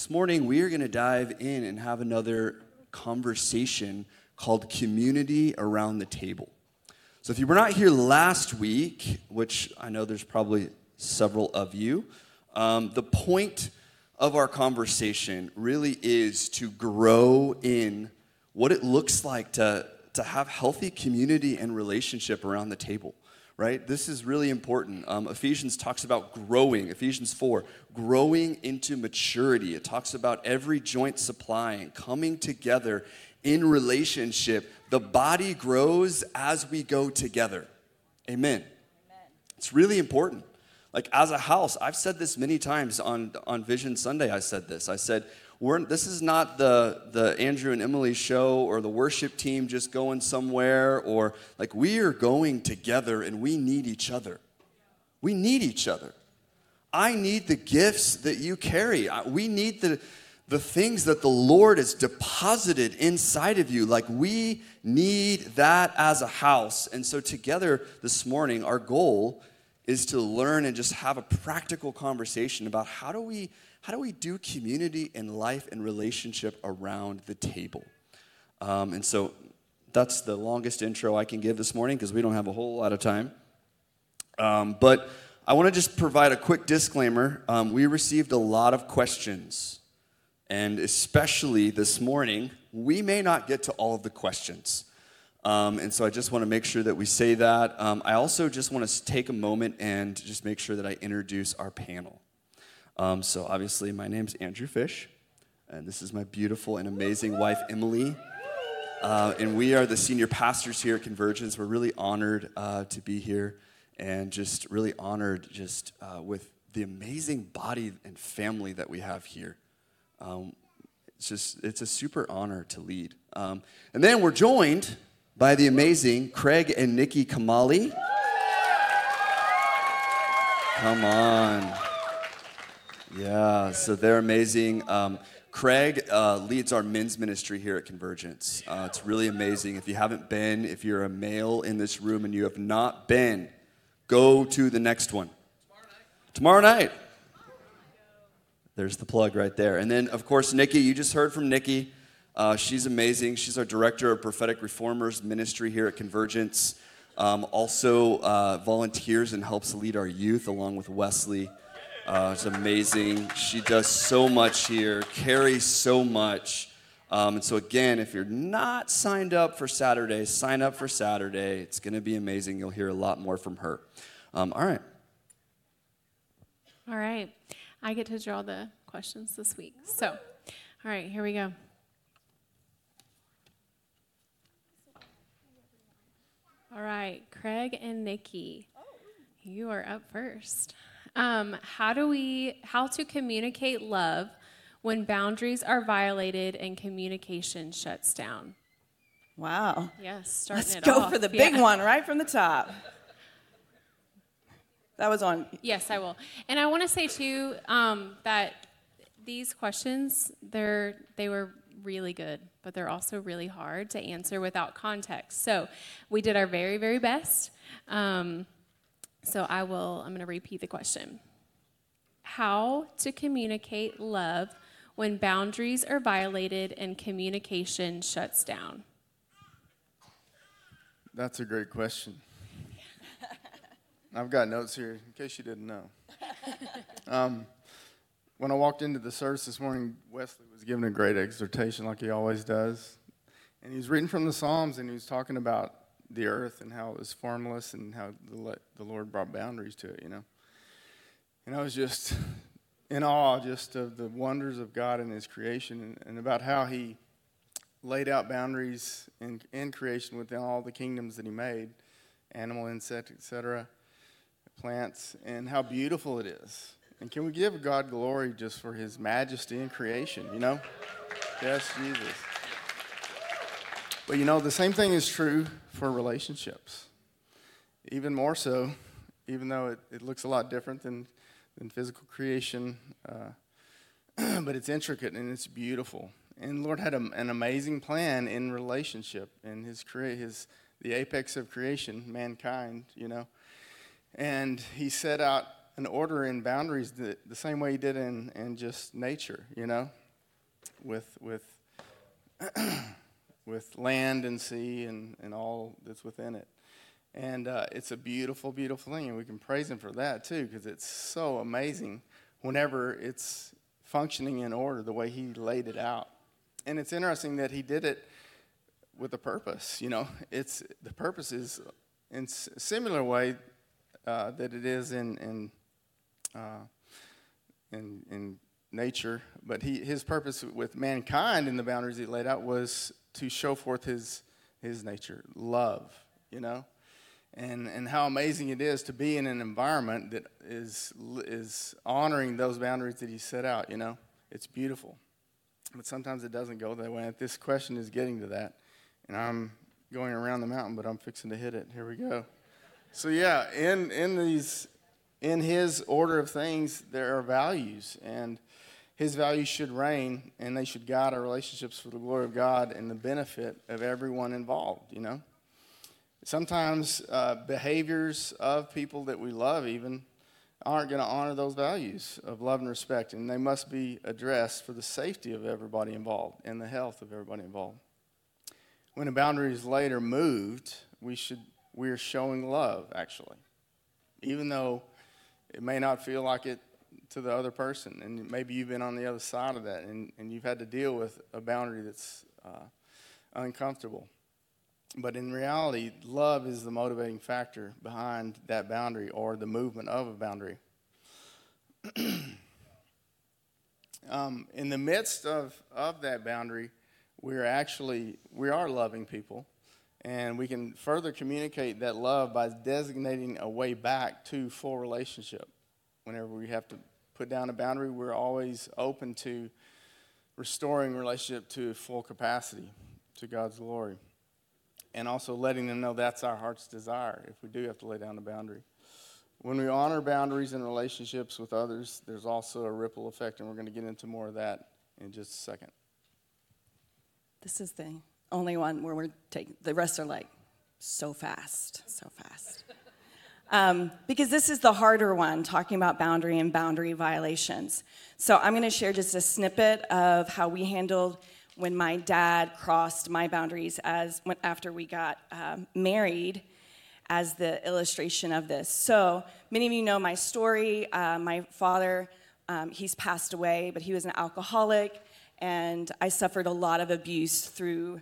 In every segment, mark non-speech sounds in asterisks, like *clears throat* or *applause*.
this morning we are going to dive in and have another conversation called Community Around the Table. So, if you were not here last week, which I know there's probably several of you, um, the point of our conversation really is to grow in what it looks like to, to have healthy community and relationship around the table right? This is really important. Um, Ephesians talks about growing, Ephesians 4, growing into maturity. It talks about every joint supplying, coming together in relationship. The body grows as we go together. Amen. Amen. It's really important. Like as a house, I've said this many times on, on Vision Sunday. I said this. I said, we're, this is not the, the Andrew and Emily show or the worship team just going somewhere, or like we are going together and we need each other. We need each other. I need the gifts that you carry. We need the, the things that the Lord has deposited inside of you. Like we need that as a house. And so, together this morning, our goal is to learn and just have a practical conversation about how do we how do we do community and life and relationship around the table? Um, and so that's the longest intro I can give this morning because we don't have a whole lot of time. Um, but I want to just provide a quick disclaimer. Um, we received a lot of questions, and especially this morning, we may not get to all of the questions. Um, and so I just want to make sure that we say that. Um, I also just want to take a moment and just make sure that I introduce our panel. Um, so, obviously, my name's Andrew Fish, and this is my beautiful and amazing wife, Emily. Uh, and we are the senior pastors here at Convergence. We're really honored uh, to be here and just really honored just uh, with the amazing body and family that we have here. Um, it's just, it's a super honor to lead. Um, and then we're joined by the amazing Craig and Nikki Comolli. Come on. Yeah, so they're amazing. Um, Craig uh, leads our men's ministry here at Convergence. Uh, it's really amazing. If you haven't been, if you're a male in this room and you have not been, go to the next one. Tomorrow night. There's the plug right there. And then, of course, Nikki, you just heard from Nikki. Uh, she's amazing. She's our director of prophetic reformers ministry here at Convergence. Um, also uh, volunteers and helps lead our youth along with Wesley. Uh, it's amazing. She does so much here, carries so much. Um, and so, again, if you're not signed up for Saturday, sign up for Saturday. It's going to be amazing. You'll hear a lot more from her. Um, all right. All right. I get to draw the questions this week. So, all right, here we go. All right, Craig and Nikki, you are up first. Um, how do we, how to communicate love when boundaries are violated and communication shuts down? Wow. Yes, starting Let's go off. for the big Yeah. one right from the top. That was on. Yes, I will. And I want to say too um, that these questions, they're they were really good, but they're also really hard to answer without context. So we did our very very best. Um, so I will. I'm going to repeat the question. How to communicate love when boundaries are violated and communication shuts down? That's a great question. I've got notes here in case you didn't know. *laughs* Um, when I walked into the service this morning, Wesley was giving a great exhortation like he always does. And he was reading from the Psalms and he was talking about the earth and how it was formless and how the, the Lord brought boundaries to it, you know. And I was just in awe just of the wonders of God and his creation and, and about how he laid out boundaries in, in creation within all the kingdoms that he made animal, insect, etc., plants, and how beautiful it is. And can we give God glory just for his majesty in creation, you know? Yes, Jesus. But you know, the same thing is true for relationships. Even more so, even though it, it looks a lot different than, than physical creation, uh, *clears throat* but it's intricate and it's beautiful. And Lord had a, an amazing plan in relationship in his, crea- his the apex of creation, mankind, you know. And he set out an order in boundaries the, the same way he did in, in just nature, you know, with, with, *clears throat* with land and sea and, and all that's within it. And uh, it's a beautiful, beautiful thing. And we can praise him for that too, because it's so amazing whenever it's functioning in order the way he laid it out. And it's interesting that he did it with a purpose. You know, it's the purpose is in a similar way uh, that it is in in, uh, in in nature. But he his purpose with mankind in the boundaries he laid out was to show forth his his nature, love. You know. And, and how amazing it is to be in an environment that is, is honoring those boundaries that he set out, you know? It's beautiful. But sometimes it doesn't go that way. This question is getting to that. And I'm going around the mountain, but I'm fixing to hit it. Here we go. So yeah, in in these in his order of things, there are values, and his values should reign, and they should guide our relationships for the glory of God and the benefit of everyone involved. You know, sometimes uh, behaviors of people that we love even aren't going to honor those values of love and respect, and they must be addressed for the safety of everybody involved and the health of everybody involved. When a boundary is later moved, we should we are showing love actually, even though it may not feel like it to the other person, and maybe you've been on the other side of that, and, and you've had to deal with a boundary that's uh, uncomfortable. But in reality, love is the motivating factor behind that boundary or the movement of a boundary. *clears throat* um, in the midst of, of that boundary, we're actually we are loving people and we can further communicate that love by designating a way back to full relationship whenever we have to put down a boundary we're always open to restoring relationship to full capacity to god's glory. And also letting them know that's our heart's desire if we do have to lay down a boundary. When we honor boundaries in relationships with others there's also a ripple effect and we're going to get into more of that in just a second. This is the only one where we're taking, the rest are like so fast, so fast. Um, because this is the harder one, talking about boundary and boundary violations. So I'm going to share just a snippet of how we handled when my dad crossed my boundaries as when, after we got um, married as the illustration of this. So many of you know my story. Uh, my father, um, he's passed away, but he was an alcoholic, and I suffered a lot of abuse through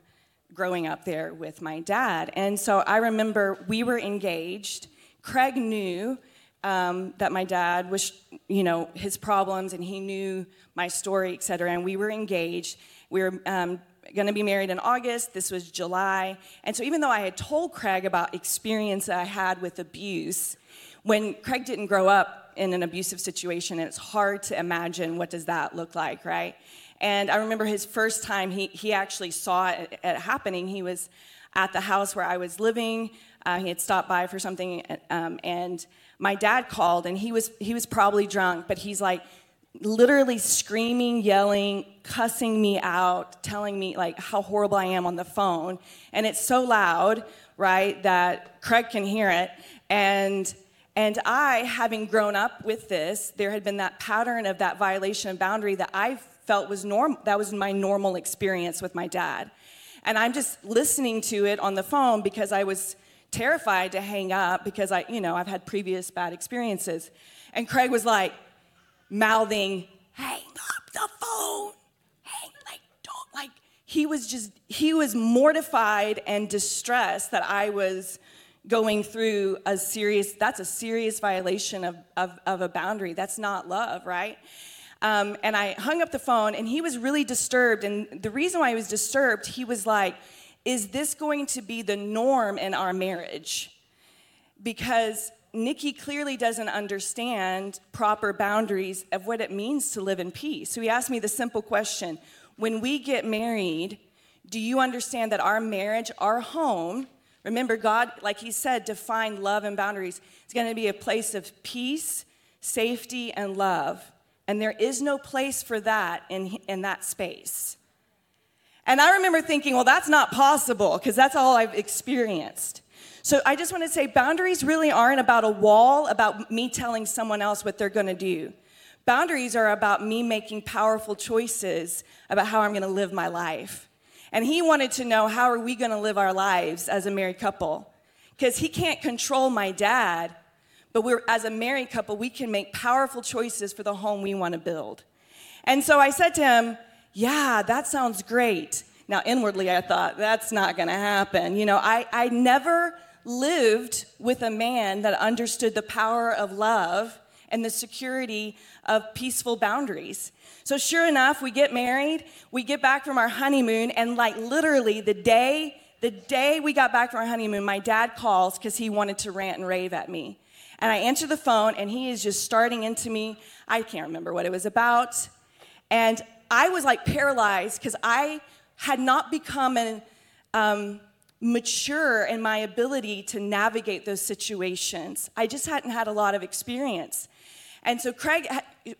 growing up there with my dad. And so I remember we were engaged. Craig knew um, that my dad was, you know, his problems, and he knew my story, et cetera. And we were engaged. We were um, going to be married in August. This was July. And so even though I had told Craig about experience that I had with abuse, when Craig didn't grow up in an abusive situation, it's hard to imagine what does that look like, right? And I remember his first time, he, he actually saw it, it happening. He was at the house where I was living. Uh, he had stopped by for something, um, and my dad called, and he was, he was probably drunk, but he's like literally screaming, yelling, cussing me out, telling me like how horrible I am on the phone. And it's so loud, right, that Craig can hear it. And and I, having grown up with this, there had been that pattern of that violation of boundary that I felt was normal. That was my normal experience with my dad. And I'm just listening to it on the phone because I was terrified to hang up because I, you know, I've had previous bad experiences. And Craig was like mouthing, hang up the phone. Hang, like, don't, like, he was just, he was mortified and distressed that I was going through a serious, that's a serious violation of, of, of a boundary. That's not love, right? Um, and I hung up the phone, and he was really disturbed. And the reason why he was disturbed, he was like, Is this going to be the norm in our marriage? Because Nikki clearly doesn't understand proper boundaries of what it means to live in peace. So he asked me the simple question When we get married, do you understand that our marriage, our home, remember, God, like he said, defined love and boundaries, is going to be a place of peace, safety, and love. And there is no place for that in, in that space. And I remember thinking, well, that's not possible because that's all I've experienced. So I just want to say boundaries really aren't about a wall, about me telling someone else what they're going to do. Boundaries are about me making powerful choices about how I'm going to live my life. And he wanted to know how are we going to live our lives as a married couple? Because he can't control my dad, but we're as a married couple, we can make powerful choices for the home we want to build. And so I said to him, "Yeah, that sounds great." Now inwardly I thought that's not going to happen. You know, I I never lived with a man that understood the power of love and the security of peaceful boundaries. So, sure enough, we get married, we get back from our honeymoon, and like literally the day, the day we got back from our honeymoon, my dad calls because he wanted to rant and rave at me. And I answer the phone, and he is just starting into me. I can't remember what it was about. And I was like paralyzed because I had not become an, um, mature in my ability to navigate those situations. I just hadn't had a lot of experience. And so Craig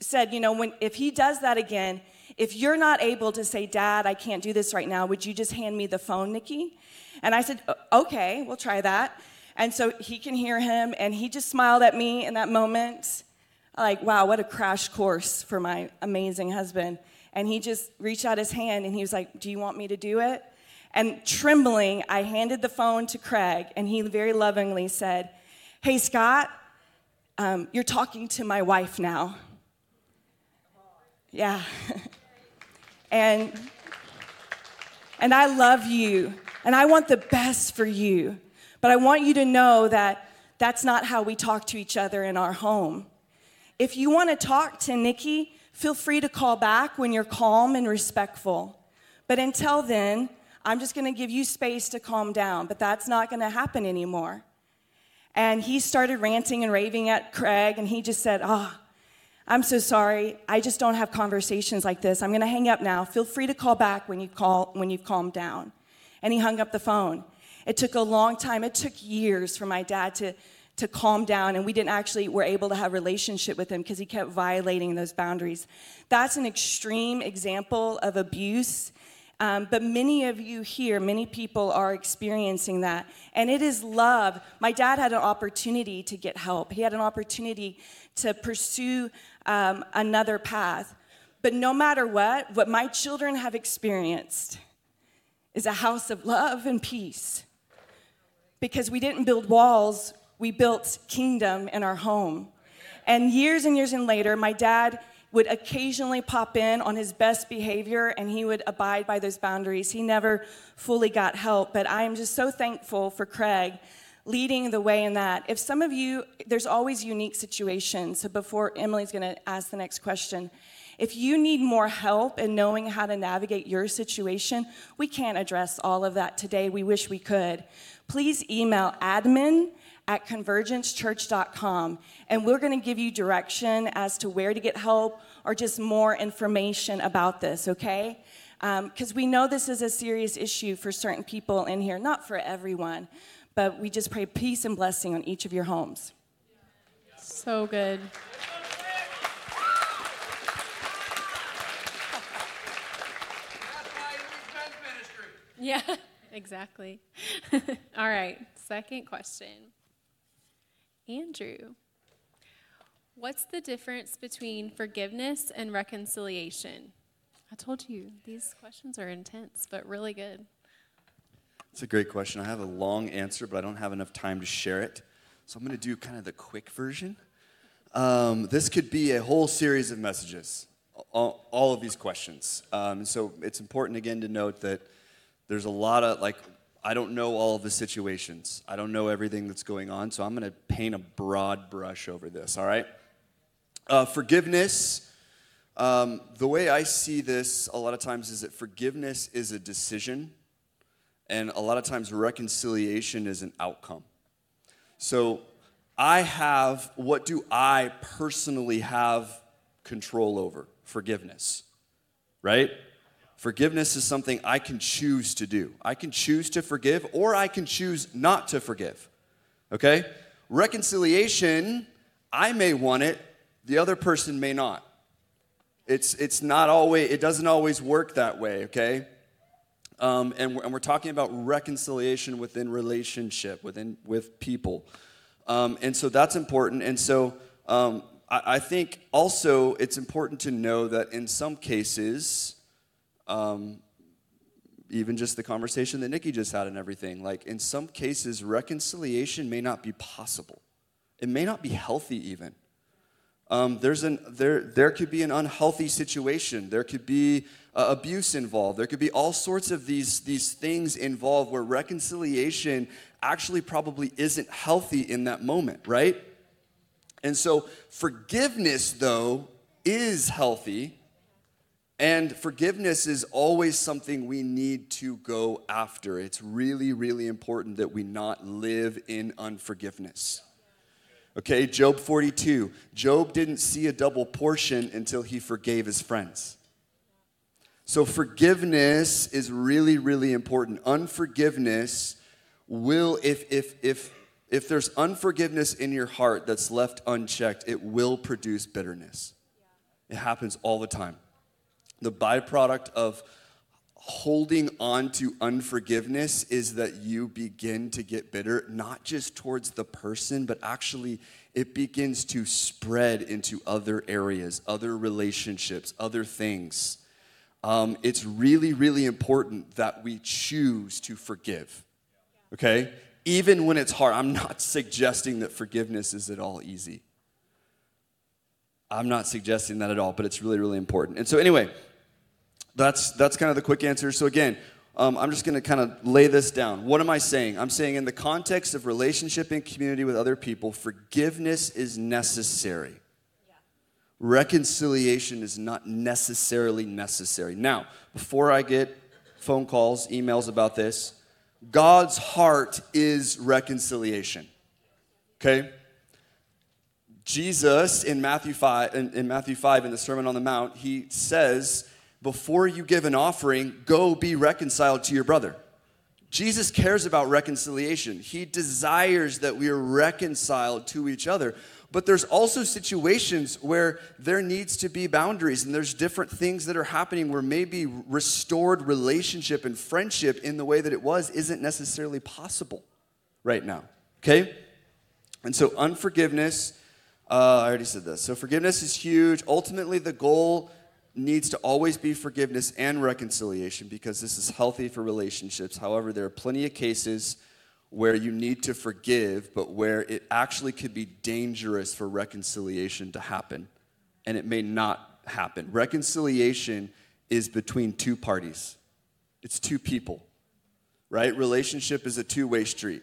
said, you know, when if he does that again, if you're not able to say, "Dad, I can't do this right now. Would you just hand me the phone, Nikki?" And I said, "Okay, we'll try that." And so he can hear him and he just smiled at me in that moment. Like, wow, what a crash course for my amazing husband. And he just reached out his hand and he was like, "Do you want me to do it?" And trembling, I handed the phone to Craig, and he very lovingly said, Hey, Scott, um, you're talking to my wife now. Yeah. *laughs* and, and I love you, and I want the best for you. But I want you to know that that's not how we talk to each other in our home. If you want to talk to Nikki, feel free to call back when you're calm and respectful. But until then, I'm just going to give you space to calm down, but that's not going to happen anymore. And he started ranting and raving at Craig, and he just said, Oh, I'm so sorry. I just don't have conversations like this. I'm going to hang up now. Feel free to call back when you call when you've calmed down. And he hung up the phone. It took a long time. It took years for my dad to to calm down and we didn't actually were able to have relationship with him because he kept violating those boundaries that's an extreme example of abuse um, but many of you here, many people are experiencing that. And it is love. My dad had an opportunity to get help, he had an opportunity to pursue um, another path. But no matter what, what my children have experienced is a house of love and peace. Because we didn't build walls, we built kingdom in our home. And years and years and later, my dad would occasionally pop in on his best behavior and he would abide by those boundaries. He never fully got help, but I am just so thankful for Craig leading the way in that. If some of you, there's always unique situations. So before Emily's going to ask the next question, if you need more help in knowing how to navigate your situation, we can't address all of that today. We wish we could. Please email admin at convergencechurch.com. And we're going to give you direction as to where to get help or just more information about this, okay? Because um, we know this is a serious issue for certain people in here, not for everyone, but we just pray peace and blessing on each of your homes. So good. Yeah, *laughs* exactly. *laughs* All right, second question. Andrew, what's the difference between forgiveness and reconciliation? I told you these questions are intense, but really good. It's a great question. I have a long answer, but I don't have enough time to share it. So I'm going to do kind of the quick version. Um, this could be a whole series of messages, all, all of these questions. Um, so it's important again to note that there's a lot of like I don't know all of the situations. I don't know everything that's going on, so I'm going to paint a broad brush over this, all right? Uh, forgiveness, um, the way I see this a lot of times is that forgiveness is a decision, and a lot of times reconciliation is an outcome. So I have, what do I personally have control over? Forgiveness, right? Forgiveness is something I can choose to do. I can choose to forgive or I can choose not to forgive. Okay? Reconciliation, I may want it, the other person may not. It's, it's not always, it doesn't always work that way, okay? Um, and, we're, and we're talking about reconciliation within relationship, within with people. Um, and so that's important. And so um, I, I think also it's important to know that in some cases, um, even just the conversation that Nikki just had and everything, like in some cases, reconciliation may not be possible. It may not be healthy even. Um, there's an, there, there could be an unhealthy situation. There could be uh, abuse involved. There could be all sorts of these, these things involved where reconciliation actually probably isn't healthy in that moment, right? And so forgiveness, though, is healthy. And forgiveness is always something we need to go after. It's really, really important that we not live in unforgiveness. Okay, Job 42. Job didn't see a double portion until he forgave his friends. So, forgiveness is really, really important. Unforgiveness will, if, if, if, if there's unforgiveness in your heart that's left unchecked, it will produce bitterness. It happens all the time. The byproduct of holding on to unforgiveness is that you begin to get bitter, not just towards the person, but actually it begins to spread into other areas, other relationships, other things. Um, it's really, really important that we choose to forgive, okay? Even when it's hard. I'm not *laughs* suggesting that forgiveness is at all easy. I'm not suggesting that at all, but it's really, really important. And so, anyway, that's that's kind of the quick answer. So again, um, I'm just going to kind of lay this down. What am I saying? I'm saying in the context of relationship and community with other people, forgiveness is necessary. Reconciliation is not necessarily necessary. Now, before I get phone calls, emails about this, God's heart is reconciliation. Okay? Jesus in Matthew 5 in, in Matthew 5 in the Sermon on the Mount, he says before you give an offering, go be reconciled to your brother. Jesus cares about reconciliation. He desires that we are reconciled to each other. But there's also situations where there needs to be boundaries and there's different things that are happening where maybe restored relationship and friendship in the way that it was isn't necessarily possible right now. Okay? And so unforgiveness, uh, I already said this. So forgiveness is huge. Ultimately, the goal needs to always be forgiveness and reconciliation because this is healthy for relationships. However, there are plenty of cases where you need to forgive, but where it actually could be dangerous for reconciliation to happen, and it may not happen. Reconciliation is between two parties, it's two people, right? Relationship is a two way street.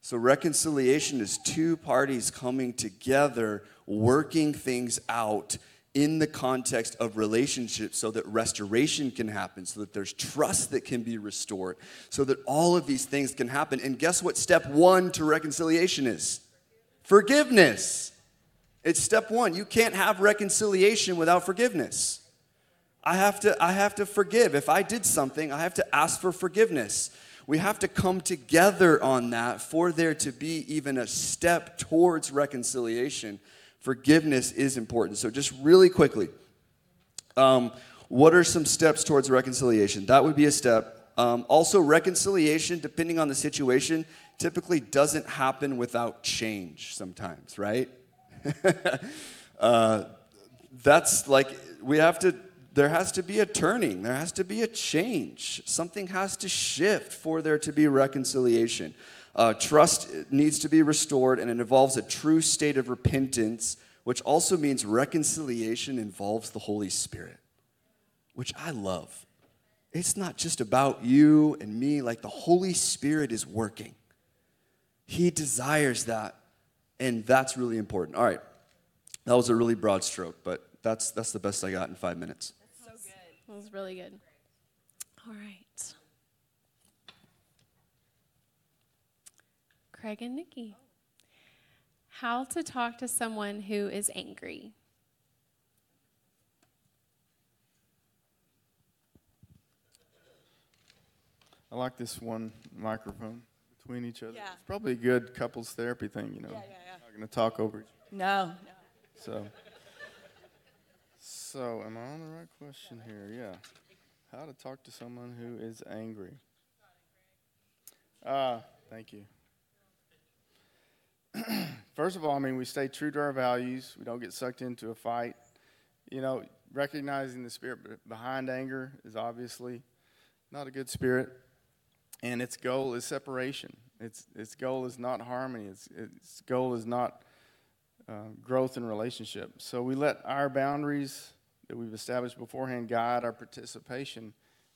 So, reconciliation is two parties coming together, working things out in the context of relationships so that restoration can happen, so that there's trust that can be restored, so that all of these things can happen. And guess what step one to reconciliation is? Forgiveness. It's step one. You can't have reconciliation without forgiveness. I have to, I have to forgive. If I did something, I have to ask for forgiveness. We have to come together on that for there to be even a step towards reconciliation forgiveness is important. So, just really quickly, um, what are some steps towards reconciliation? That would be a step. Um, also, reconciliation, depending on the situation, typically doesn't happen without change sometimes, right? *laughs* uh, that's like, we have to, there has to be a turning, there has to be a change. Something has to shift for there to be reconciliation. Uh, trust needs to be restored, and it involves a true state of repentance, which also means reconciliation involves the Holy Spirit, which I love. It's not just about you and me, like the Holy Spirit is working. He desires that, and that's really important. All right, that was a really broad stroke, but that's, that's the best I got in five minutes. That's so good. That was really good. All right. Craig and Nikki. How to talk to someone who is angry. I like this one microphone between each other. Yeah. It's probably a good couples therapy thing, you know. Yeah, yeah, yeah. Not going to talk over each No, no. So, so am I on the right question here? Yeah. How to talk to someone who is angry. Uh, thank you. *clears throat* First of all, I mean, we stay true to our values. We don't get sucked into a fight. You know, recognizing the spirit behind anger is obviously not a good spirit, and its goal is separation. Its its goal is not harmony. Its its goal is not uh, growth in relationship. So we let our boundaries that we've established beforehand guide our participation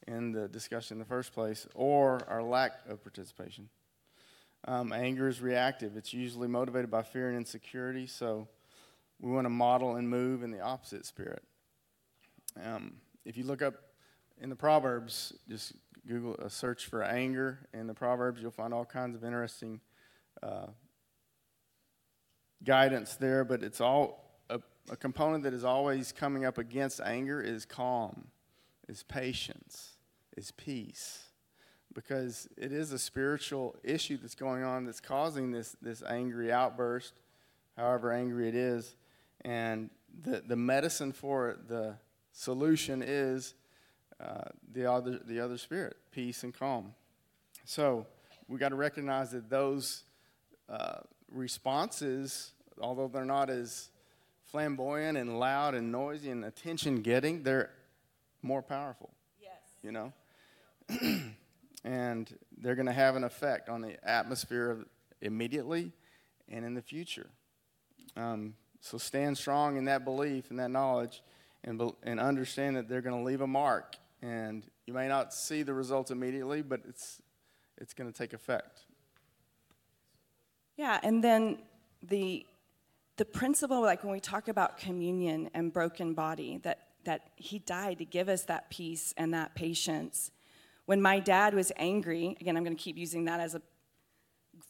in the discussion in the first place, or our lack of participation. Um, anger is reactive. It's usually motivated by fear and insecurity. So we want to model and move in the opposite spirit. Um, if you look up in the Proverbs, just Google a search for anger in the Proverbs, you'll find all kinds of interesting uh, guidance there. But it's all a, a component that is always coming up against anger is calm, is patience, is peace because it is a spiritual issue that's going on that's causing this, this angry outburst, however angry it is. And the, the medicine for it, the solution is uh, the, other, the other spirit, peace and calm. So we got to recognize that those uh, responses, although they're not as flamboyant and loud and noisy and attention getting, they're more powerful. Yes. You know? *clears throat* and they're going to have an effect on the atmosphere immediately and in the future. Um, so stand strong in that belief and that knowledge and, and understand that they're going to leave a mark. And you may not see the results immediately, but it's, it's going to take effect. Yeah, and then the, the principle, like when we talk about communion and broken body, that, that he died to give us that peace and that patience when my dad was angry, again, I'm going to keep using that as a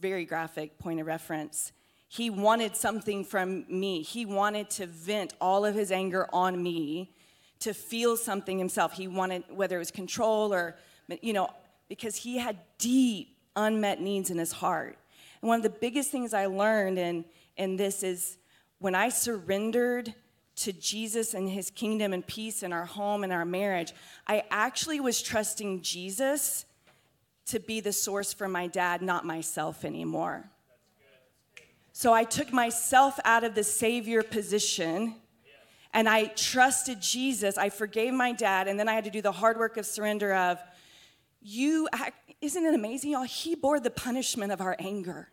very graphic point of reference. He wanted something from me. He wanted to vent all of his anger on me, to feel something himself. He wanted, whether it was control or, you know, because he had deep unmet needs in his heart. And one of the biggest things I learned in, in this is when I surrendered to Jesus and his kingdom and peace in our home and our marriage, I actually was trusting Jesus to be the source for my dad, not myself anymore. So I took myself out of the savior position and I trusted Jesus. I forgave my dad, and then I had to do the hard work of surrender of, you, isn't it amazing, y'all? He bore the punishment of our anger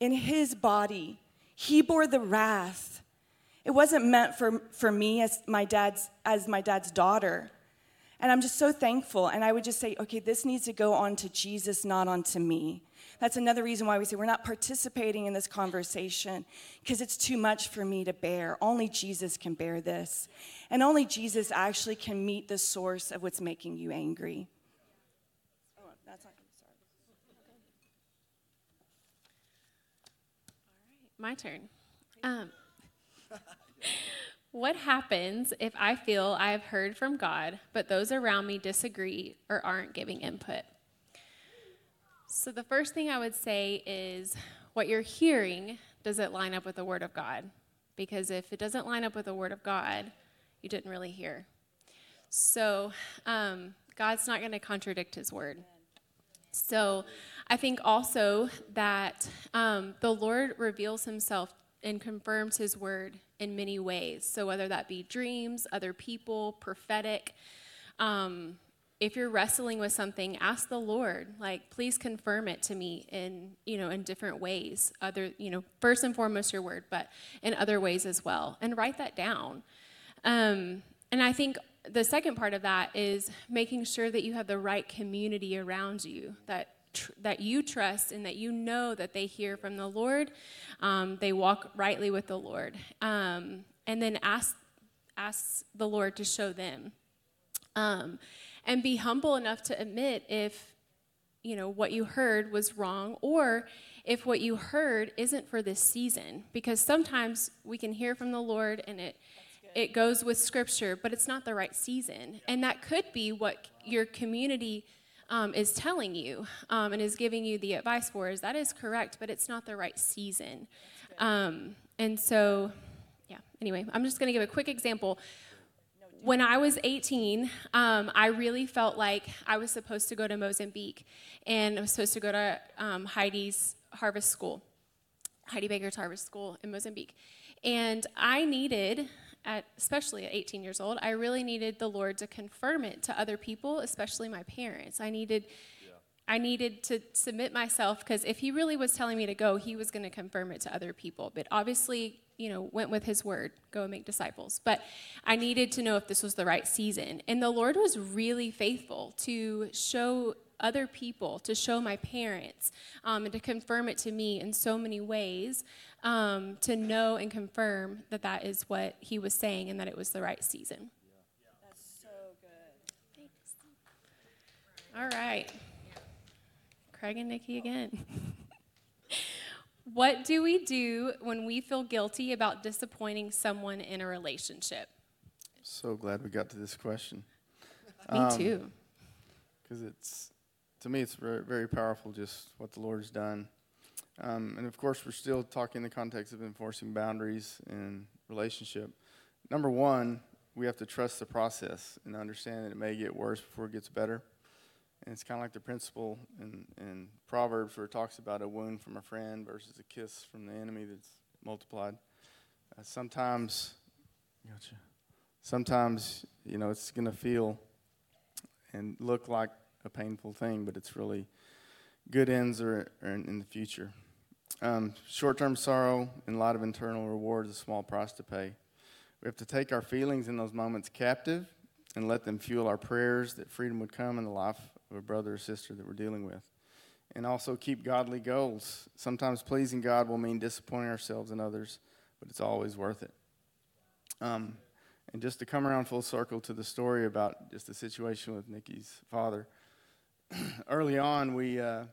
in his body, he bore the wrath it wasn't meant for, for me as my dad's as my dad's daughter. And I'm just so thankful. And I would just say, okay, this needs to go on to Jesus, not onto me. That's another reason why we say we're not participating in this conversation because it's too much for me to bear. Only Jesus can bear this. And only Jesus actually can meet the source of what's making you angry. Oh, that's not. All right, my turn. Um, *laughs* what happens if I feel I have heard from God, but those around me disagree or aren't giving input? So, the first thing I would say is what you're hearing, does it line up with the Word of God? Because if it doesn't line up with the Word of God, you didn't really hear. So, um, God's not going to contradict His Word. So, I think also that um, the Lord reveals Himself and confirms his word in many ways. So, whether that be dreams, other people, prophetic, um, if you're wrestling with something, ask the Lord, like, please confirm it to me in, you know, in different ways. Other, you know, first and foremost your word, but in other ways as well. And write that down. Um, and I think the second part of that is making sure that you have the right community around you that tr- that you trust and that you know that they hear from the Lord, um, they walk rightly with the Lord, um, and then ask ask the Lord to show them, um, and be humble enough to admit if you know what you heard was wrong or if what you heard isn't for this season. Because sometimes we can hear from the lord and it it goes with scripture but it's not the right season. And that could be what your community um, is telling you um, and is giving you the advice for is that is correct, but it's not the right season. Um, and so, yeah, anyway, I'm just going to give a quick example. when I was 18, um, I really felt like I was supposed to go to Mozambique and I was supposed to go to um, Heidi's harvest school, Heidi Baker's harvest school in Mozambique. And I needed, at, especially at 18 years old, I really needed the Lord to confirm it to other people, especially my parents. I needed. I needed to submit myself because if he really was telling me to go, he was going to confirm it to other people. But obviously, you know, went with his word, go and make disciples. But I needed to know if this was the right season. And the Lord was really faithful to show other people, to show my parents, um, and to confirm it to me in so many ways, um, to know and confirm that that is what he was saying and that it was the right season. That's so good. Thanks. All right. Craig and Nikki again. *laughs* what do we do when we feel guilty about disappointing someone in a relationship? So glad we got to this question. Me Um, too. because it's to me it's very, very powerful just what the lord's done. Um, and of course we're still talking in the context of enforcing boundaries in relationship. Number one we have to trust the process and understand that it may get worse before it gets better. And it's kind of like the principle in, in proverbs where it talks about a wound from a friend versus a kiss from the enemy that's multiplied. Uh, sometimes gotcha. sometimes you know it's going to feel and look like a painful thing, but it's really good ends are, in, in the future. Um, Short term sorrow and a lot of internal reward is a small price to pay. We have to take our feelings in those moments captive and let them fuel our prayers that freedom would come in the life of a brother or sister that we're dealing with. And also keep godly goals. Sometimes pleasing God will mean disappointing ourselves and others, but it's always worth it. Um, and just to come around full circle to the story about just the situation with Nikki's father, *clears throat* early on we, uh,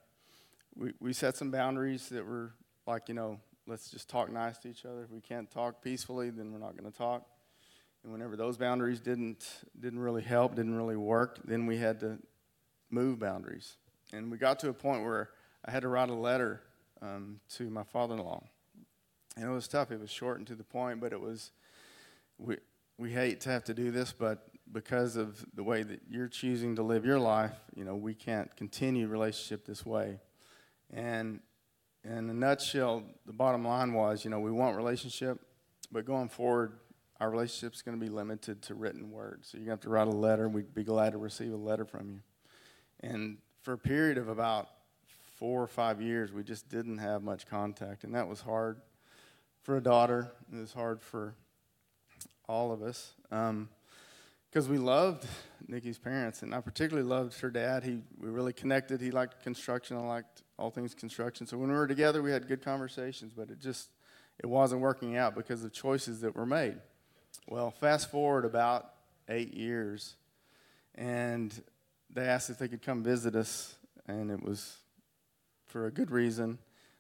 we we set some boundaries that were like you know let's just talk nice to each other. If we can't talk peacefully, then we're not going to talk. And whenever those boundaries didn't didn't really help, didn't really work, then we had to move boundaries. And we got to a point where I had to write a letter um, to my father-in-law, and it was tough. It was short and to the point, but it was we we hate to have to do this, but because of the way that you're choosing to live your life, you know, we can't continue relationship this way. And in a nutshell, the bottom line was, you know, we want relationship, but going forward, our relationship's going to be limited to written words. So you're going to have to write a letter. We'd be glad to receive a letter from you. And for a period of about four or five years, we just didn't have much contact, and that was hard for a daughter. It was hard for all of us, um, because we loved Nikki's parents, and I particularly loved her dad. He we really connected. He liked construction. I liked all things construction. So when we were together, we had good conversations, but it just it wasn't working out because of choices that were made. Well, fast forward about eight years, and they asked if they could come visit us, and it was for a good reason.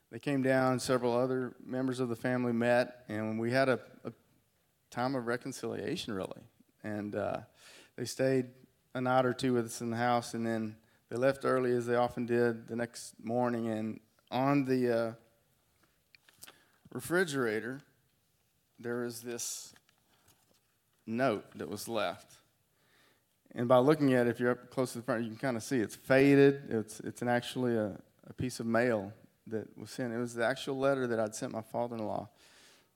They came down. Several other members of the family met, and we had a, a time of reconciliation, really. And uh, they stayed a night or two with us in the house, and then they left early, as they often did, the next morning. And on the uh, refrigerator, there is this note that was left. And by looking at it, if you're up close to the front, you can kind of see it's faded. It's, it's an actually a, a piece of mail that was sent. It was the actual letter that I'd sent my father in law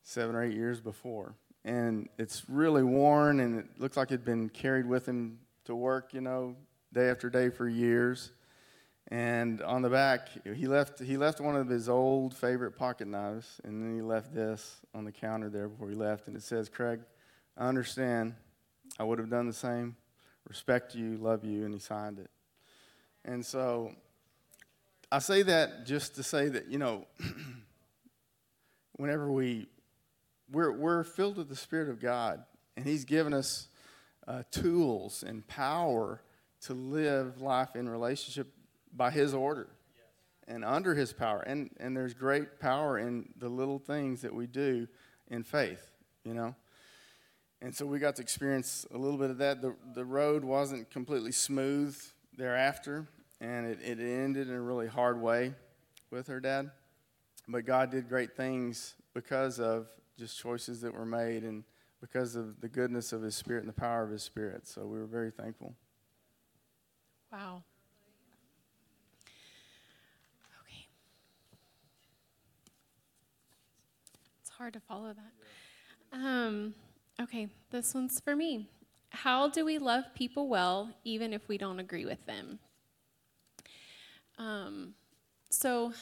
seven or eight years before and it's really worn and it looks like it'd been carried with him to work, you know, day after day for years. And on the back, he left he left one of his old favorite pocket knives, and then he left this on the counter there before he left, and it says, "Craig, I understand. I would have done the same. Respect you, love you," and he signed it. And so, I say that just to say that you know, *clears throat* whenever we we're, we're filled with the Spirit of God, and He's given us uh, tools and power to live life in relationship by His order and under His power. And, and there's great power in the little things that we do in faith, you know? And so we got to experience a little bit of that. The, the road wasn't completely smooth thereafter, and it, it ended in a really hard way with her dad. But God did great things because of just choices that were made and because of the goodness of His Spirit and the power of His Spirit. So we were very thankful. Wow. Okay. It's hard to follow that. Um, okay, this one's for me. How do we love people well even if we don't agree with them? Um, so,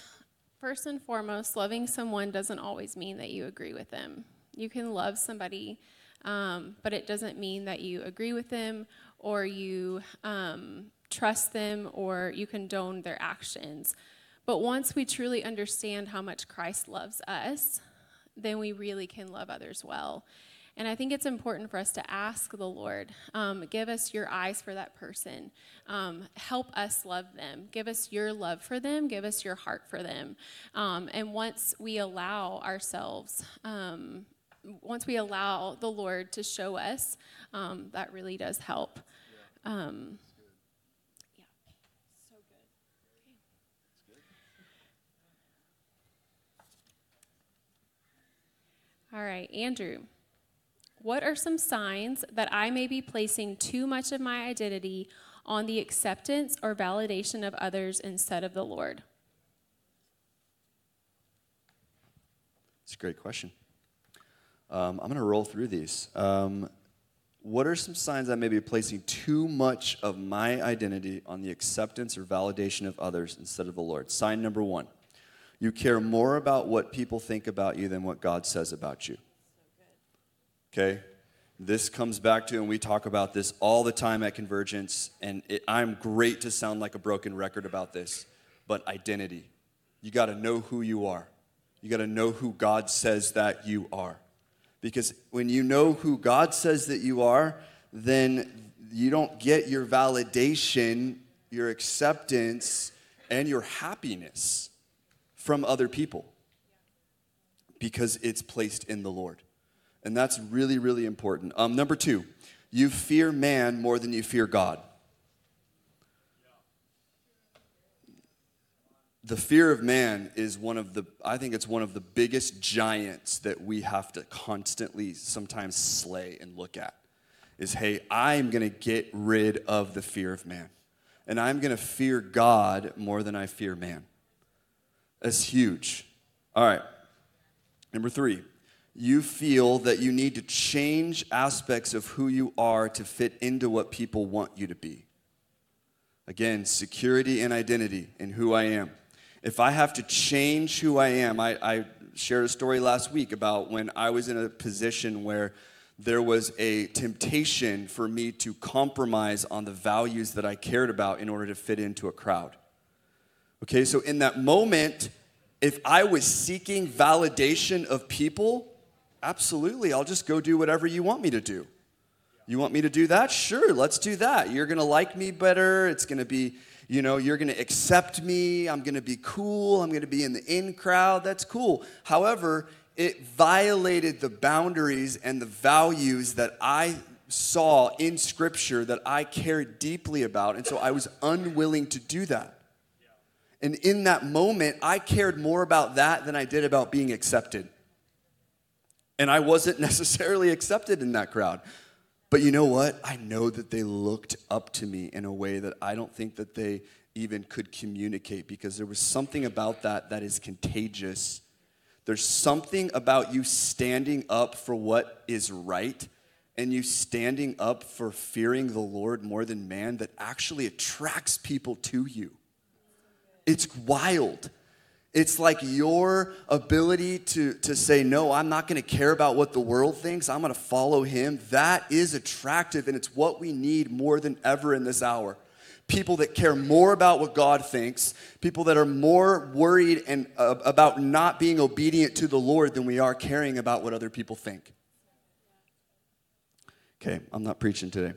first and foremost, loving someone doesn't always mean that you agree with them. You can love somebody, um, but it doesn't mean that you agree with them or you um, trust them or you condone their actions. But once we truly understand how much Christ loves us, then we really can love others well. And I think it's important for us to ask the Lord, um, give us your eyes for that person. Um, help us love them. Give us your love for them. Give us your heart for them. Um, and once we allow ourselves, um, once we allow the Lord to show us, um, that really does help. Um, yeah. So good. Okay. All right, Andrew. What are some signs that I may be placing too much of my identity on the acceptance or validation of others instead of the Lord? It's a great question. Um, I'm going to roll through these. Um, what are some signs I may be placing too much of my identity on the acceptance or validation of others instead of the Lord? Sign number one you care more about what people think about you than what God says about you. Okay? This comes back to, and we talk about this all the time at Convergence, and it, I'm great to sound like a broken record about this, but identity. You got to know who you are. You got to know who God says that you are. Because when you know who God says that you are, then you don't get your validation, your acceptance, and your happiness from other people because it's placed in the Lord. And that's really, really important. Um, number two, you fear man more than you fear God. The fear of man is one of the, I think it's one of the biggest giants that we have to constantly sometimes slay and look at. Is hey, I'm gonna get rid of the fear of man. And I'm gonna fear God more than I fear man. That's huge. All right. Number three, you feel that you need to change aspects of who you are to fit into what people want you to be. Again, security and identity in who I am. If I have to change who I am, I, I shared a story last week about when I was in a position where there was a temptation for me to compromise on the values that I cared about in order to fit into a crowd. Okay, so in that moment, if I was seeking validation of people, absolutely, I'll just go do whatever you want me to do. You want me to do that? Sure, let's do that. You're gonna like me better. It's gonna be, you know, you're gonna accept me. I'm gonna be cool. I'm gonna be in the in crowd. That's cool. However, it violated the boundaries and the values that I saw in Scripture that I cared deeply about. And so I was unwilling to do that. And in that moment, I cared more about that than I did about being accepted. And I wasn't *laughs* necessarily accepted in that crowd. But you know what? I know that they looked up to me in a way that I don't think that they even could communicate because there was something about that that is contagious. There's something about you standing up for what is right and you standing up for fearing the Lord more than man that actually attracts people to you. It's wild. It's like your ability to, to say, No, I'm not going to care about what the world thinks. I'm going to follow him. That is attractive, and it's what we need more than ever in this hour. People that care more about what God thinks, people that are more worried and, uh, about not being obedient to the Lord than we are caring about what other people think. Okay, I'm not preaching today.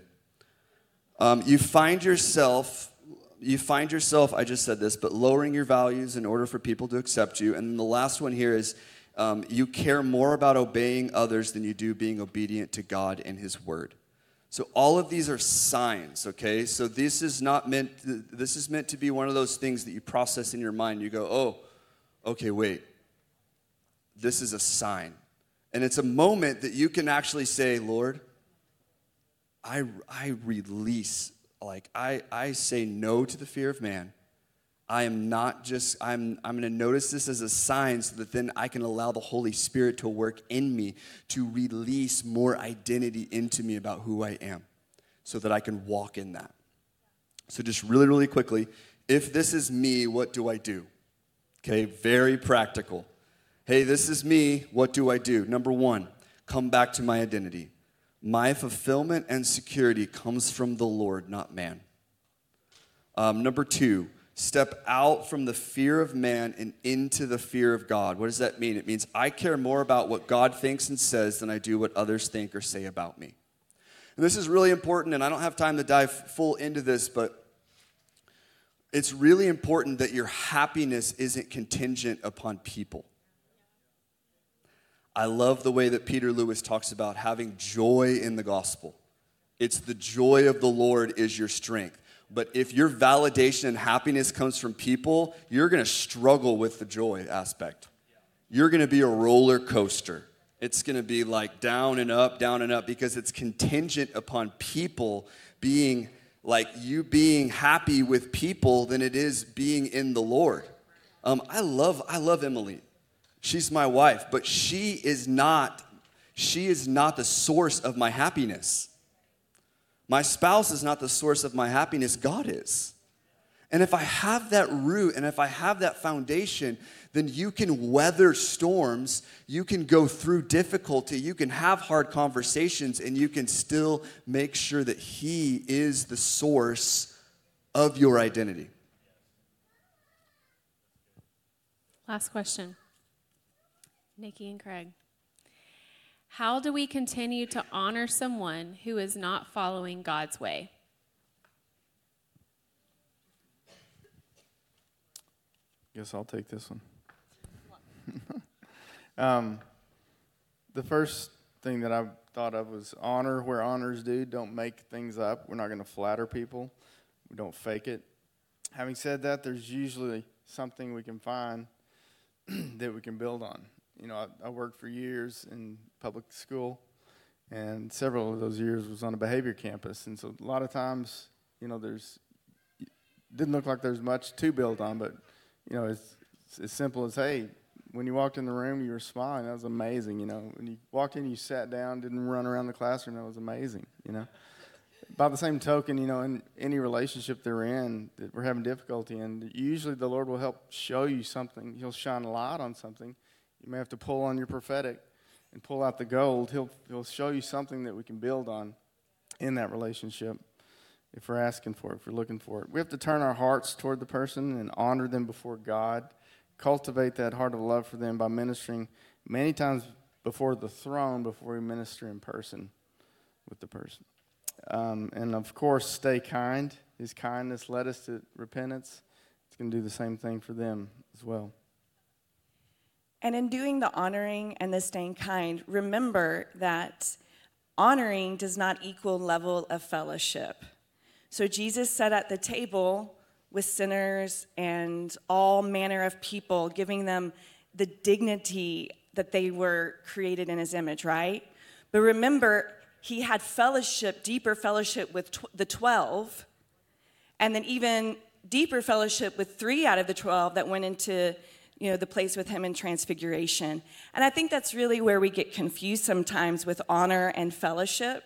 Um, you find yourself you find yourself, I just said this, but lowering your values in order for people to accept you. And then the last one here is um, you care more about obeying others than you do being obedient to God and His Word. So all of these are signs, okay? So this is not meant, this is meant to be one of those things that you process in your mind. You go, oh, okay, wait. This is a sign. And it's a moment that you can actually say, Lord, I, I release, like, I, I say no to the fear of man. I am not just, I'm, I'm going to notice this as a sign so that then I can allow the Holy Spirit to work in me to release more identity into me about who I am so that I can walk in that. So, just really, really quickly, if this is me, what do I do? Okay, very practical. Hey, this is me, what do I do? Number one, come back to my identity. My fulfillment and security comes from the Lord, not man. Um, number two, step out from the fear of man and into the fear of God. What does that mean? It means I care more about what God thinks and says than I do what others think or say about me. And this is really important, and I don't have time to dive full into this, but it's really important that your happiness isn't contingent upon people. I love the way that Peter Lewis talks about having joy in the gospel. It's the joy of the Lord is your strength. But if your validation and happiness comes from people, you're going to struggle with the joy aspect. You're going to be a roller coaster. It's going to be like down and up, down and up, because it's contingent upon people being like you being happy with people than it is being in the Lord. Um, I love, I love Emily. She's my wife, but she is not, she is not the source of my happiness. My spouse is not the source of my happiness, God is. And if I have that root and if I have that foundation, then you can weather storms, you can go through difficulty, you can have hard conversations, and you can still make sure that He is the source of your identity. Last question. Nikki and Craig. How do we continue to honor someone who is not following God's way? Guess I'll take this one. *laughs* um, the first thing that I thought of was honor where honors due. Don't make things up. We're not going to flatter people. We don't fake it. Having said that, there's usually something we can find *clears throat* that we can build on you know, I, I, worked for years in public school, and several of those years was on a behavior campus. And so a lot of times, you know, there's didn't look like there's much to build on, but you know, it's, it's as simple as hey, when you walked in the room, you were smiling. That was amazing. You know, when you walked in, you sat down, didn't run around the classroom. That was amazing. You know. By the same token, you know, in any relationship they're in that we're having difficulty in, usually the Lord will help show you something. He'll shine a light on something you may have to pull on your prophetic and pull out the gold. He'll, he'll show you something that we can build on in that relationship if we're asking for it, if we're looking for it. We have to turn our hearts toward the person and honor them before God. Cultivate that heart of love for them by ministering many times before the throne before we minister in person with the person. Um, and of course, stay kind. His kindness led us to repentance. It's going to do the same thing for them as well. And in doing the honoring and the staying kind, remember that honoring does not equal level of fellowship. So Jesus sat at the table with sinners and all manner of people, giving them the dignity that they were created in his image, right? But remember, he had fellowship, deeper fellowship with tw- the 12, and then even deeper fellowship with three out of the 12 that went into you know, the place with him in transfiguration. And I think that's really where we get confused sometimes with honor and fellowship.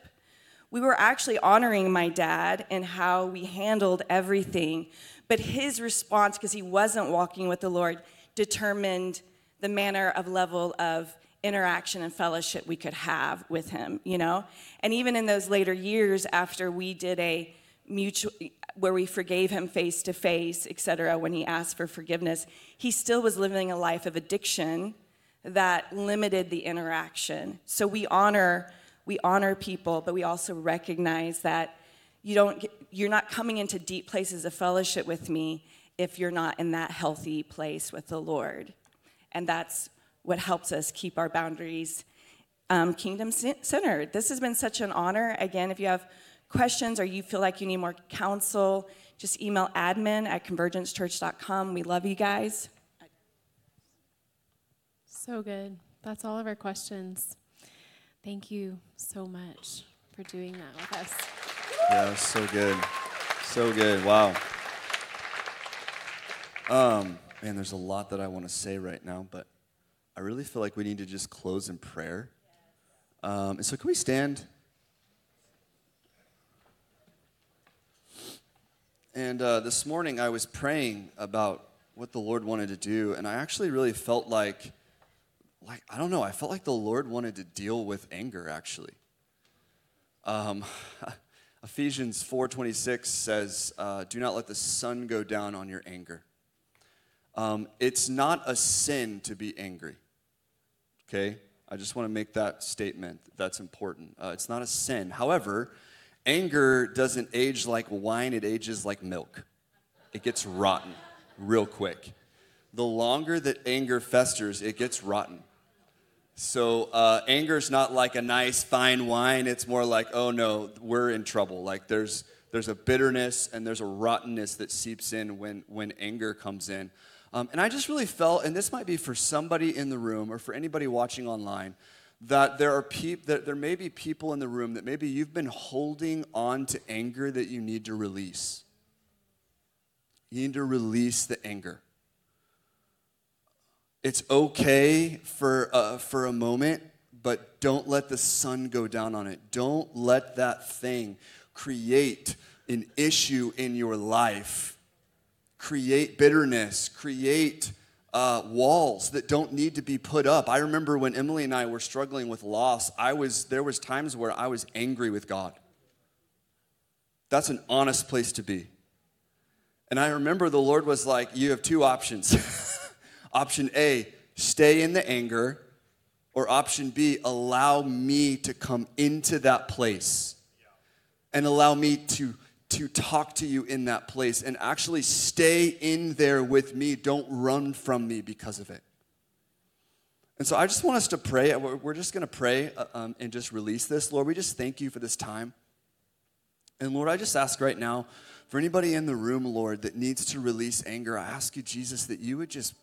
We were actually honoring my dad and how we handled everything, but his response, because he wasn't walking with the Lord, determined the manner of level of interaction and fellowship we could have with him, you know? And even in those later years after we did a mutual where we forgave him face to face, etc., when he asked for forgiveness, he still was living a life of addiction that limited the interaction. So we honor we honor people, but we also recognize that you don't you're not coming into deep places of fellowship with me if you're not in that healthy place with the Lord. And that's what helps us keep our boundaries um, kingdom centered. This has been such an honor. Again, if you have questions or you feel like you need more counsel, just email admin at convergencechurch.com. We love you guys. So good. That's all of our questions. Thank you so much for doing that with us. Yeah, so good. So good. Wow. Um, man, there's a lot that I want to say right now, but I really feel like we need to just close in prayer. Um, and so, can we stand? And uh, this morning, I was praying about what the Lord wanted to do, and I actually really felt like, like I don't know, I felt like the Lord wanted to deal with anger. Actually, um, *laughs* Ephesians four twenty six says, uh, "Do not let the sun go down on your anger." Um, it's not a sin to be angry. Okay, I just want to make that statement. That's important. Uh, it's not a sin. However, anger doesn't age like wine; it ages like milk. It gets rotten real quick. The longer that anger festers, it gets rotten. So uh, anger is not like a nice fine wine. It's more like, oh no, we're in trouble. Like there's there's a bitterness and there's a rottenness that seeps in when when anger comes in. Um, and I just really felt, and this might be for somebody in the room or for anybody watching online, that there are peop- that there may be people in the room that maybe you've been holding on to anger that you need to release. You need to release the anger. It's okay for, uh, for a moment, but don't let the sun go down on it. Don't let that thing create an issue in your life. Create bitterness, create uh, walls that don't need to be put up. I remember when Emily and I were struggling with loss, I was, there was times where I was angry with God. That's an honest place to be. And I remember the Lord was like, You have two options. *laughs* option A, stay in the anger, or option B, allow me to come into that place and allow me to, to talk to you in that place and actually stay in there with me. Don't run from me because of it. And so I just want us to pray. We're just going to pray uh, um, and just release this. Lord, we just thank you for this time. And Lord, I just ask right now for anybody in the room, Lord, that needs to release anger, I ask you, Jesus, that you would just,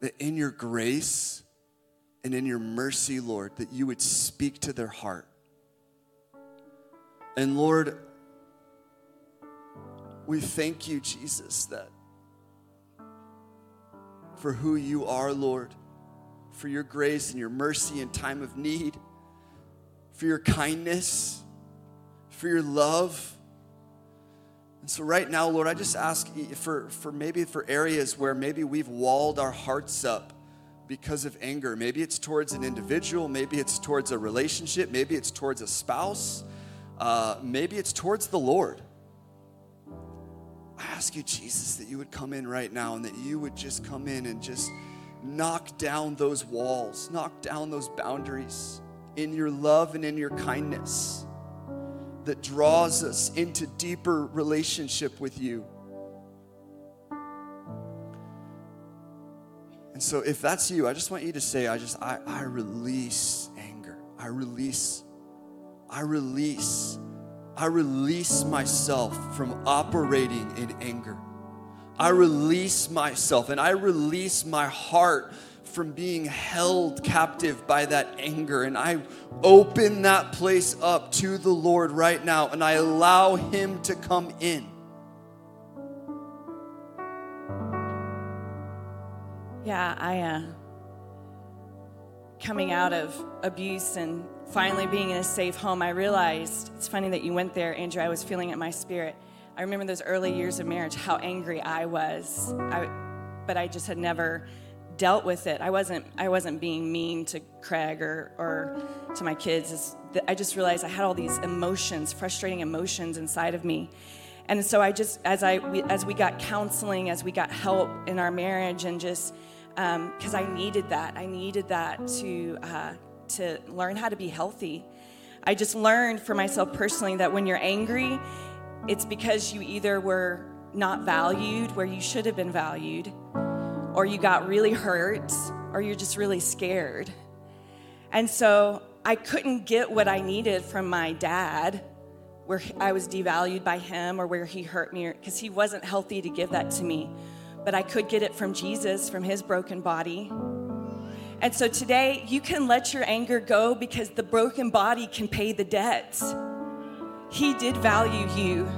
that in your grace and in your mercy, Lord, that you would speak to their heart. And Lord, we thank you, Jesus, that for who you are, Lord, for your grace and your mercy in time of need, for your kindness for your love. And so, right now, Lord, I just ask for, for maybe for areas where maybe we've walled our hearts up because of anger. Maybe it's towards an individual, maybe it's towards a relationship, maybe it's towards a spouse, uh, maybe it's towards the Lord. I ask you, Jesus, that you would come in right now and that you would just come in and just knock down those walls, knock down those boundaries in your love and in your kindness that draws us into deeper relationship with you. And so if that's you, I just want you to say, I just, I, I release anger. I release, I release, I release myself from operating in anger. I release myself and I release my heart from being held captive by that anger. And I open that place up to the Lord right now and I allow Him to come in. Yeah, I, uh, coming out of abuse and finally being in a safe home, I realized it's funny that you went there, Andrew. I was feeling it in my spirit. I remember those early years of marriage, how angry I was. I, but I just had never dealt with it. I wasn't I wasn't being mean to Craig or or to my kids. I just realized I had all these emotions, frustrating emotions inside of me. And so I just as I we, as we got counseling, as we got help in our marriage, and just because um, I needed that, I needed that to uh, to learn how to be healthy. I just learned for myself personally that when you're angry, it's because you either were not valued where you should have been valued or you got really hurt, or you're just really scared. And so I couldn't get what I needed from my dad, where I was devalued by him, or where he hurt me, because he wasn't healthy to give that to me. But I could get it from Jesus, from his broken body. And so today, you can let your anger go because the broken body can pay the debts. He did value you.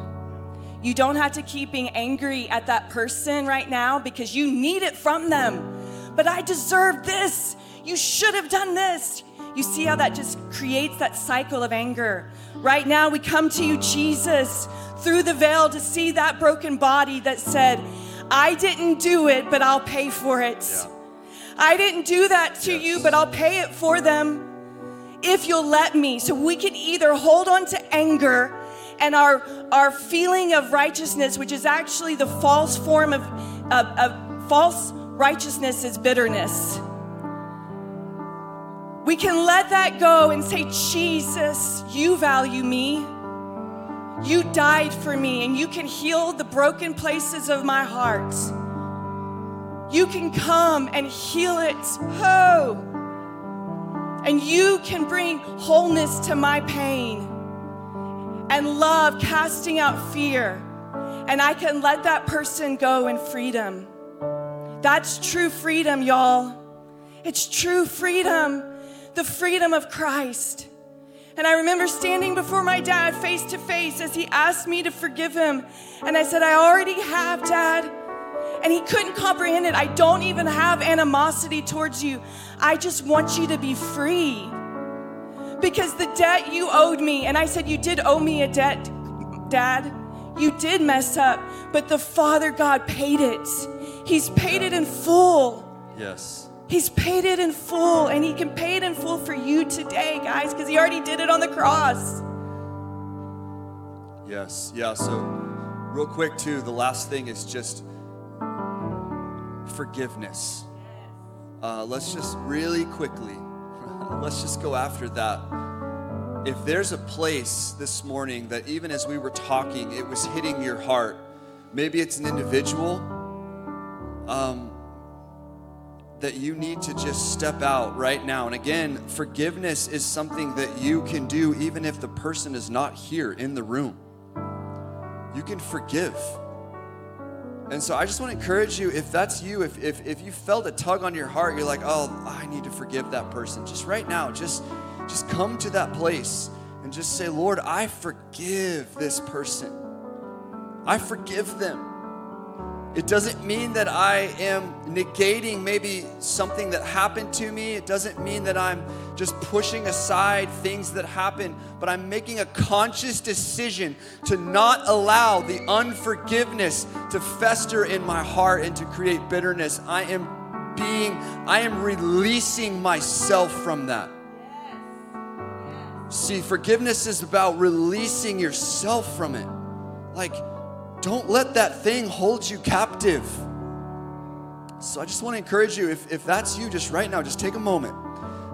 You don't have to keep being angry at that person right now because you need it from them. But I deserve this. You should have done this. You see how that just creates that cycle of anger. Right now, we come to you, Jesus, through the veil to see that broken body that said, I didn't do it, but I'll pay for it. Yeah. I didn't do that to Yes. you, but I'll pay it for them if you'll let me. So we can either hold on to anger and our, our feeling of righteousness, which is actually the false form of, of, of false righteousness, is bitterness. We can let that go and say, Jesus, you value me. You died for me, and you can heal the broken places of my heart. You can come and heal it. Oh. And you can bring wholeness to my pain and love, casting out fear. And I can let that person go in freedom. That's true freedom, y'all. It's true freedom, the freedom of Christ. And I remember standing before my dad face to face as he asked me to forgive him. And I said, I already have, Dad. And he couldn't comprehend it. I don't even have animosity towards you. I just want you to be free. Because the debt you owed me, and I said, You did owe me a debt, Dad. You did mess up, but the Father God paid it. He's paid it in full. Yes. He's paid it in full, and He can pay it in full for you today, guys, because He already did it on the cross. Yes. Yeah. So, real quick, too, the last thing is just forgiveness. Uh, let's just really quickly, *laughs* let's just go after that. If there's a place this morning that even as we were talking, it was hitting your heart, maybe it's an individual um, that you need to just step out right now. And again, forgiveness is something that you can do even if the person is not here in the room. You can forgive. And so I just want to encourage you if that's you, if, if, if you felt a tug on your heart, you're like, oh, I need to forgive that person. Just right now, just, just come to that place and just say, Lord, I forgive this person. I forgive them. It doesn't mean that I am negating maybe something that happened to me. It doesn't mean that I'm just pushing aside things that happened, but I'm making a conscious decision to not allow the unforgiveness to fester in my heart and to create bitterness. I am being, I am releasing myself from that. See, forgiveness is about releasing yourself from it. Like, don't let that thing hold you captive. So I just want to encourage you if, if that's you, just right now, just take a moment.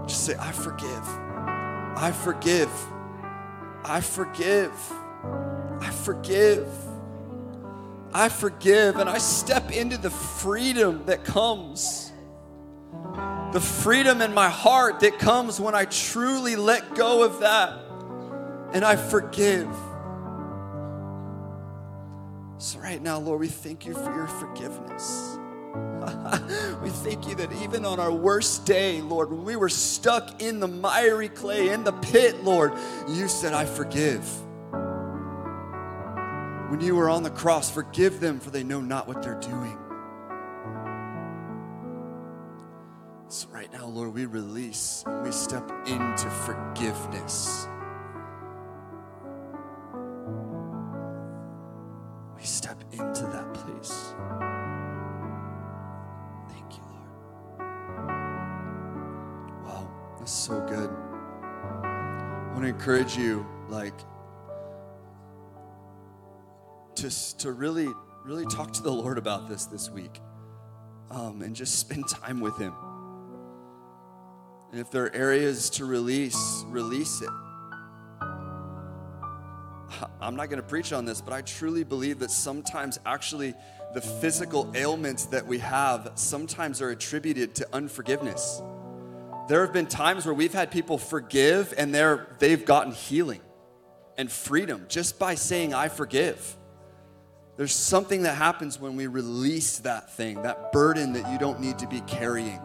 Just say, I forgive. I forgive. I forgive. I forgive. I forgive. And I step into the freedom that comes. The freedom in my heart that comes when I truly let go of that and I forgive. So, right now, Lord, we thank you for your forgiveness. *laughs* we thank you that even on our worst day, Lord, when we were stuck in the miry clay, in the pit, Lord, you said, I forgive. When you were on the cross, forgive them, for they know not what they're doing. So, right now, Lord, we release and we step into forgiveness. Step into that place. Thank you, Lord. Wow, that's so good. I want to encourage you, like, to, to really, really talk to the Lord about this this week um, and just spend time with Him. And if there are areas to release, release it. I'm not going to preach on this, but I truly believe that sometimes actually the physical ailments that we have sometimes are attributed to unforgiveness. There have been times where we've had people forgive and they're, they've gotten healing and freedom just by saying, I forgive. There's something that happens when we release that thing, that burden that you don't need to be carrying.